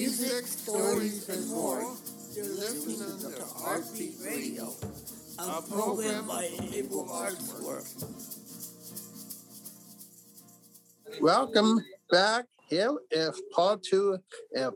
music, stories, and more. You're listening to Heartbeat Radio, a program by Able Arts Work. Welcome back. Here is part two of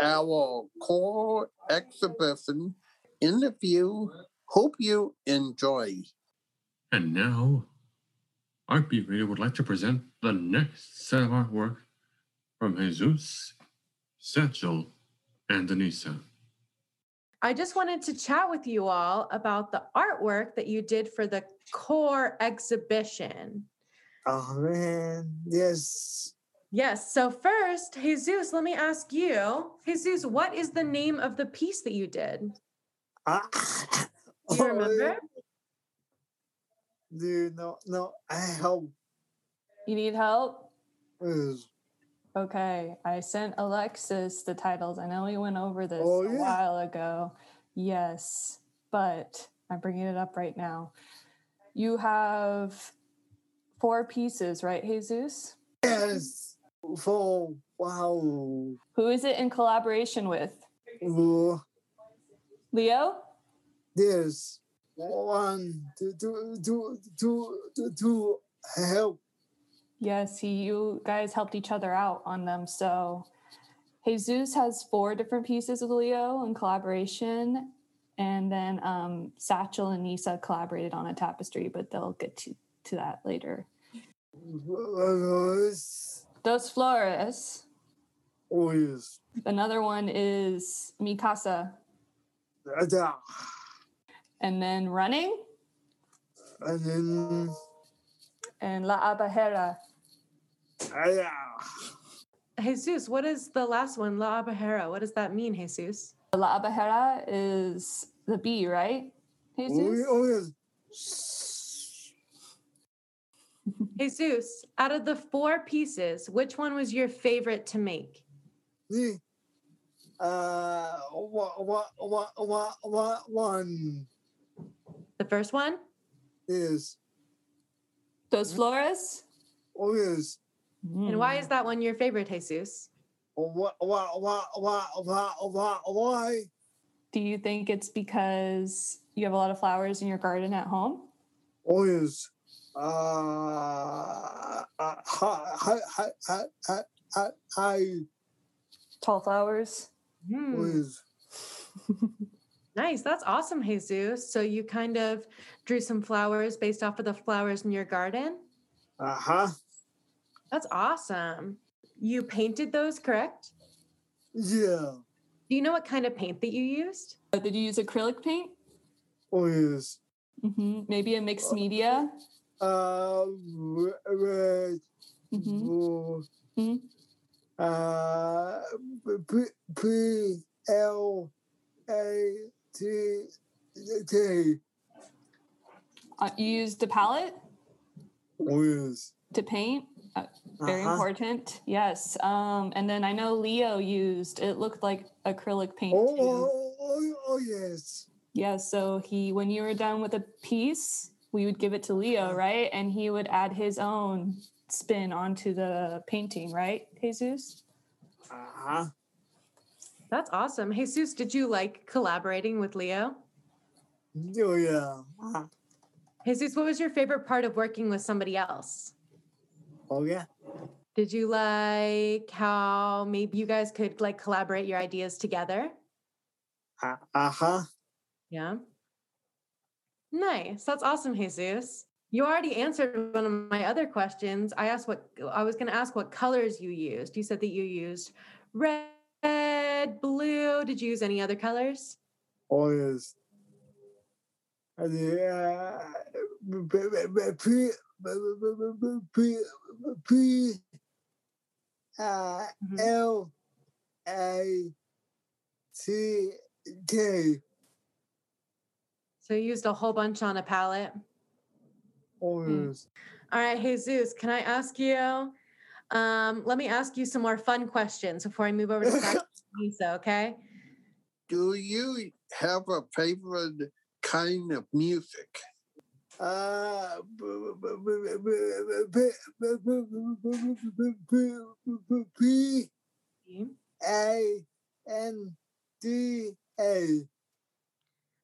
our core exhibition interview. Hope you enjoy. And now, Heartbeat Radio would like to present the next set of artwork from Jesus, Satchel, and Denisa. I just wanted to chat with you all about the artwork that you did for the core exhibition. Oh man, yes. Yes. So, first, Jesus, let me ask you, Jesus, what is the name of the piece that you did? Ah, Do you remember? Dude, no, no, I help. You need help? Yes. Okay, I sent Alexis the titles. I know we went over this Oh, a while ago. Yes, but I'm bringing it up right now. You have four pieces, right, Jesus? Yes. For wow. Who is it in collaboration with? Uh, Leo? This one to to to to, to help. Yes, he, you guys helped each other out on them. So Jesus has four different pieces with Leo in collaboration. And then um, Satchel and Nisa collaborated on a tapestry, but they'll get to, to that later. Yes. Dos Flores. Oh yes. Another one is Mi Casa. Ada. And then Running And then and La Abajera. Ada. Jesus, what is the last one? La Abajera. What does that mean, Jesus? La Abajera is the bee, right? Oh, Jesus? oh yes. Jesus, out of the four pieces, which one was your favorite to make? The uh what what what what what one The first one? is Dos Flores? oh yes. And why is that one your favorite, Jesus? What what what what what what why? Do you think it's because you have a lot of flowers in your garden at home? Oh yes. Uh, uh, hi, Tall flowers? Oh. Nice. That's awesome, Jesus. So you kind of drew some flowers based off of the flowers in your garden? Uh-huh. That's awesome. You painted those, correct? Yeah. Do you know what kind of paint that you used? Uh, Did you use acrylic paint? Oh yes. hmm Maybe a mixed media? Uh, re- red, hmm blue, Mhm. uh, P, P, L, A, T, T. Uh, you used a palette Oh yes. to paint? Uh, very Uh-huh. important. Yes. Um, and then I know Leo used, it looked like acrylic paint Oh, too. oh, oh, oh yes. Yeah, so he when you were done with a piece, we would give it to Leo, right? And he would add his own spin onto the painting, right, Jesus? Uh-huh. That's awesome. Jesus, did you like collaborating with Leo? Oh yeah. Uh-huh. Jesus, what was your favorite part of working with somebody else? Oh yeah. Did you like how maybe you guys could like collaborate your ideas together? Uh, uh-huh. Yeah. Nice. That's awesome, Jesus. You already answered one of my other questions. I asked what I was going to ask what colors you used. You said that you used red, blue. Did you use any other colors? Oh yes. Uh, P, P, uh, Mhm. L, A, T, K. So you used a whole bunch on a palette. Oh Mm. yes. All right, Jesus, can I ask you? Um, let me ask you some more fun questions before I move over to. Lisa, okay? Do you have a favorite kind of music? Uh, P, A, N D A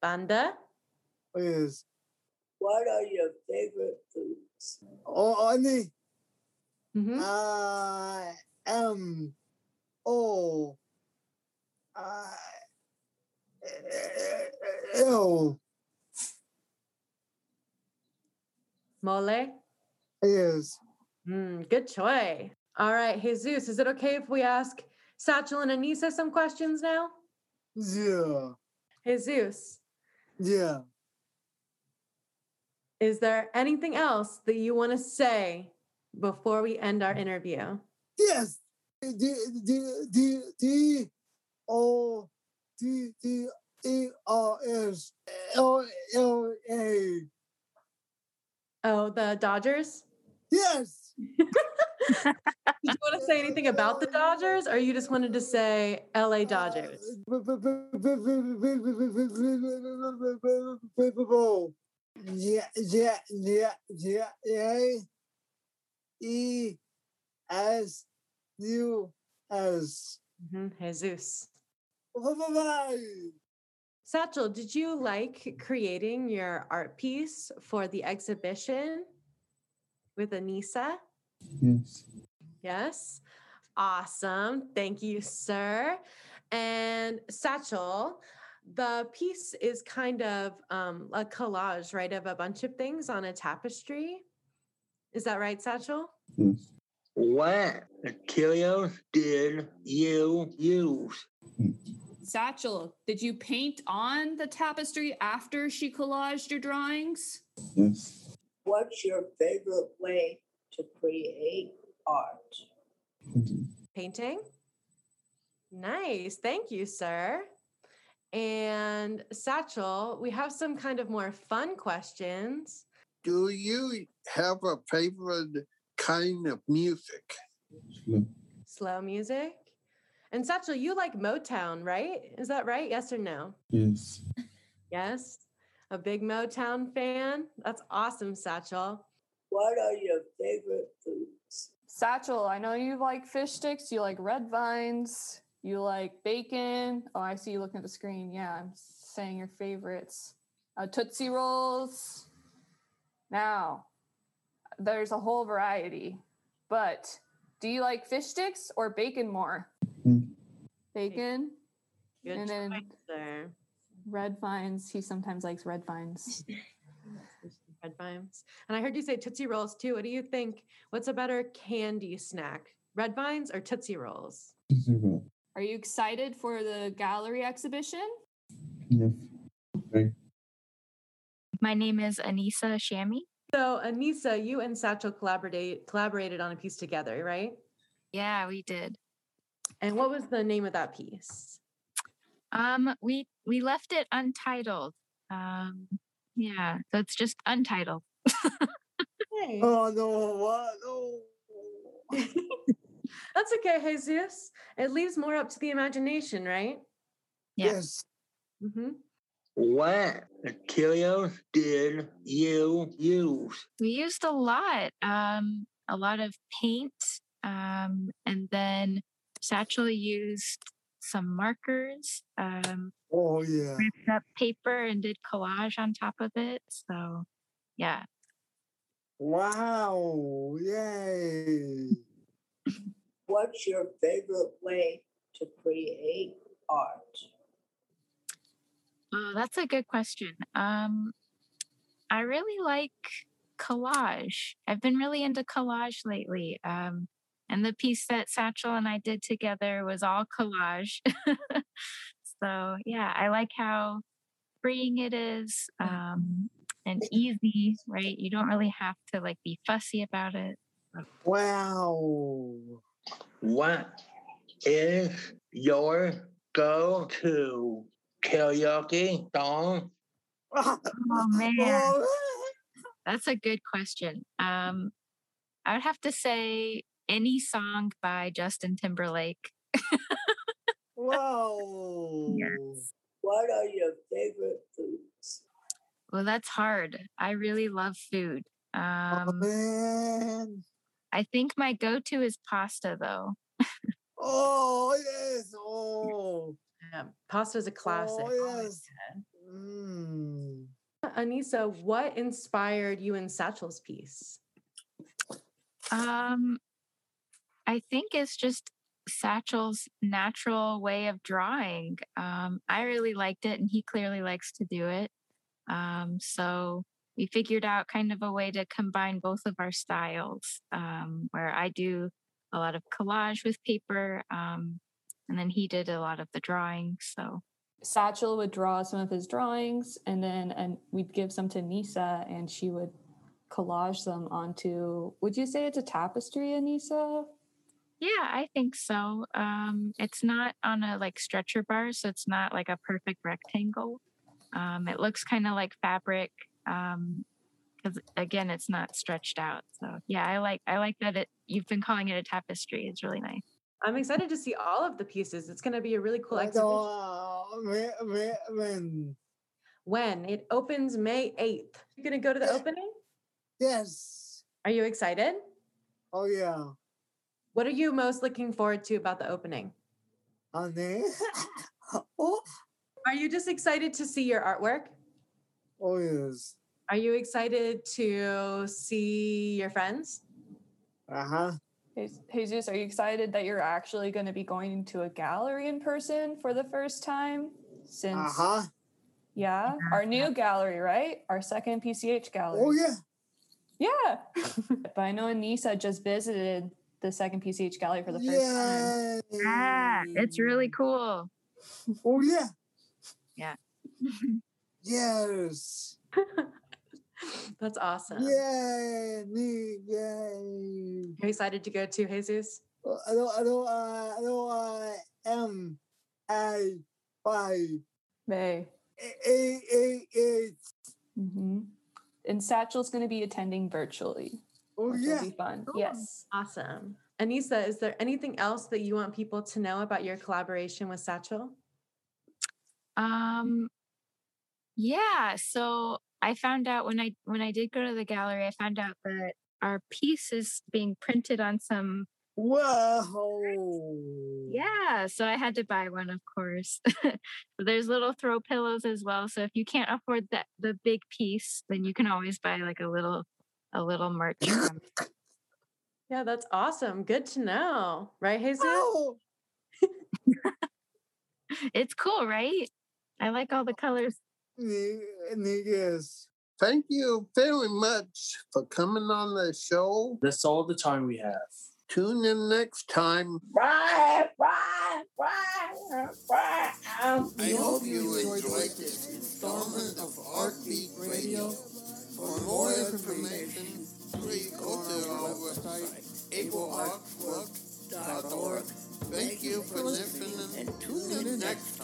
Banda. is. What are your favorite foods? Oh, Ani. Mhm. I M O I L Mole. is. Mm, good choice. All right, Jesus, is it okay if we ask Satchel and Anissa some questions now? Yeah. Jesus, Yeah. is there anything else that you want to say before we end our interview? Yes. D D D D O D D E R S L L A. Oh, the Dodgers? Yes. Did you want to say anything about the Dodgers or you just wanted to say LA Dodgers? Yeah, yeah, yeah, yeah, yeah. E S U S. Mhm, Jesus. Bye-bye. Satchel, did you like creating your art piece for the exhibition with Anissa? Yes. Yes. Awesome. Thank you, sir. And Satchel, the piece is kind of um, a collage, right, of a bunch of things on a tapestry. Is that right, Satchel? Yes. What materials did you use? Satchel, did you paint on the tapestry after she collaged your drawings? Yes. What's your favorite way to create art? Painting? Nice. Thank you, sir. And Satchel, we have some kind of more fun questions. Do you have a favorite kind of music? Slow. Slow music. And Satchel, you like Motown, right? Is that right? Yes or no? Yes. Yes. A big Motown fan? That's awesome, Satchel. What are your favorite foods? Satchel, I know you like fish sticks, you like red vines, you like bacon. Oh, I see you looking at the screen. Yeah, I'm saying your favorites. Uh, Tootsie Rolls. Now, there's a whole variety, but do you like fish sticks or bacon more? Bacon. Good And then- choice, sir. Red vines. He sometimes likes red vines. Red vines. And I heard you say Tootsie Rolls too. What do you think? What's a better candy snack? Red vines or Tootsie Rolls? Zero. Are you excited for the gallery exhibition? Yes. Okay. My name is Anisa Shami. So Anisa, you and Satchel collaborate collaborated on a piece together, right? Yeah, we did. And what was the name of that piece? Um, we we left it untitled. Um, yeah, so it's just untitled. Hey. Oh no! What? No. That's okay, Jesus. It leaves more up to the imagination, right? Yeah. Yes. Mm-hmm. What materials did you use? We used a lot, um, a lot of paint, um, and then Satchel used some markers, um, Oh yeah. ripped up paper, and did collage on top of it. So, yeah, Wow! Yay! What's your favorite way to create art? Oh, that's a good question. Um, I really like collage. I've been really into collage lately. Um, and the piece that Satchel and I did together was all collage. so yeah, I like how freeing it is um, and easy, right? You don't really have to like be fussy about it. Wow! What is your go-to karaoke song? Oh man, that's a good question. Um, I would have to say any song by Justin Timberlake. wow! What are your favorite foods? Well, that's hard. I really love food. Oh, Um, man! I think my go-to is pasta, though. Oh yes! Oh! Pasta is a classic. Oh, yes. Mm. Anissa, what inspired you in Satchel's piece? Um, I think it's just Satchel's natural way of drawing. Um, I really liked it, and he clearly likes to do it. Um, so we figured out kind of a way to combine both of our styles, um, where I do a lot of collage with paper, um, and then he did a lot of the drawing. So Satchel would draw some of his drawings, and then and we'd give some to Nisa, and she would collage them onto. Would you say it's a tapestry, Anissa? Yeah, I think so. Um, it's not on a like stretcher bar, so it's not like a perfect rectangle. Um, it looks kind of like fabric because again, it's not stretched out. So yeah, I like I like that it. You've been calling it a tapestry. It's really nice. I'm excited to see all of the pieces. It's going to be a really cool I exhibition. don't, uh, when, when, when, When it opens May 8th, you're going to go to the opening? yes. Are you excited? Oh, yeah. What are you most looking forward to about the opening? Honey. oh, Are you just excited to see your artwork? oh, yes. Are you excited to see your friends? Uh huh. Jesus, are you excited that you're actually going to be going to a gallery in person for the first time? Since Uh huh. yeah, our new gallery, right? Our second PCH gallery. Oh, yeah. Yeah. but I know Anissa just visited the second PCH gallery for the first time. Yeah. Ah, it's really cool. Oh, yeah. Yeah. Yes. That's awesome. Yeah. Me. Yeah. You're excited to go to Jesus? I don't, I don't, uh, I don't, uh, M, I, Y, May. A, A, A, A. hmm And Satchel's going to be attending virtually. Oh, which yeah. will be fun. Cool. Yes. Awesome. Anissa, is there anything else that you want people to know about your collaboration with Satchel? Um, yeah. So I found out when I when I did go to the gallery, I found out that our piece is being printed on some. Whoa. Yeah, so I had to buy one, of course. There's little throw pillows as well. So if you can't afford that the big piece, then you can always buy like a little a little merch. From. Yeah, that's awesome. Good to know. Right, Jesus? Oh. it's cool, right? I like all the colors. Ni- ni- Yes. Thank you very much for coming on the show. That's all the time we have. Tune in next time. Bye, bye, bye, bye. I hope you enjoyed this installment of Heartbeat Radio. For more information, please go to our website, ableartswork.org. Thank you for listening and tune in next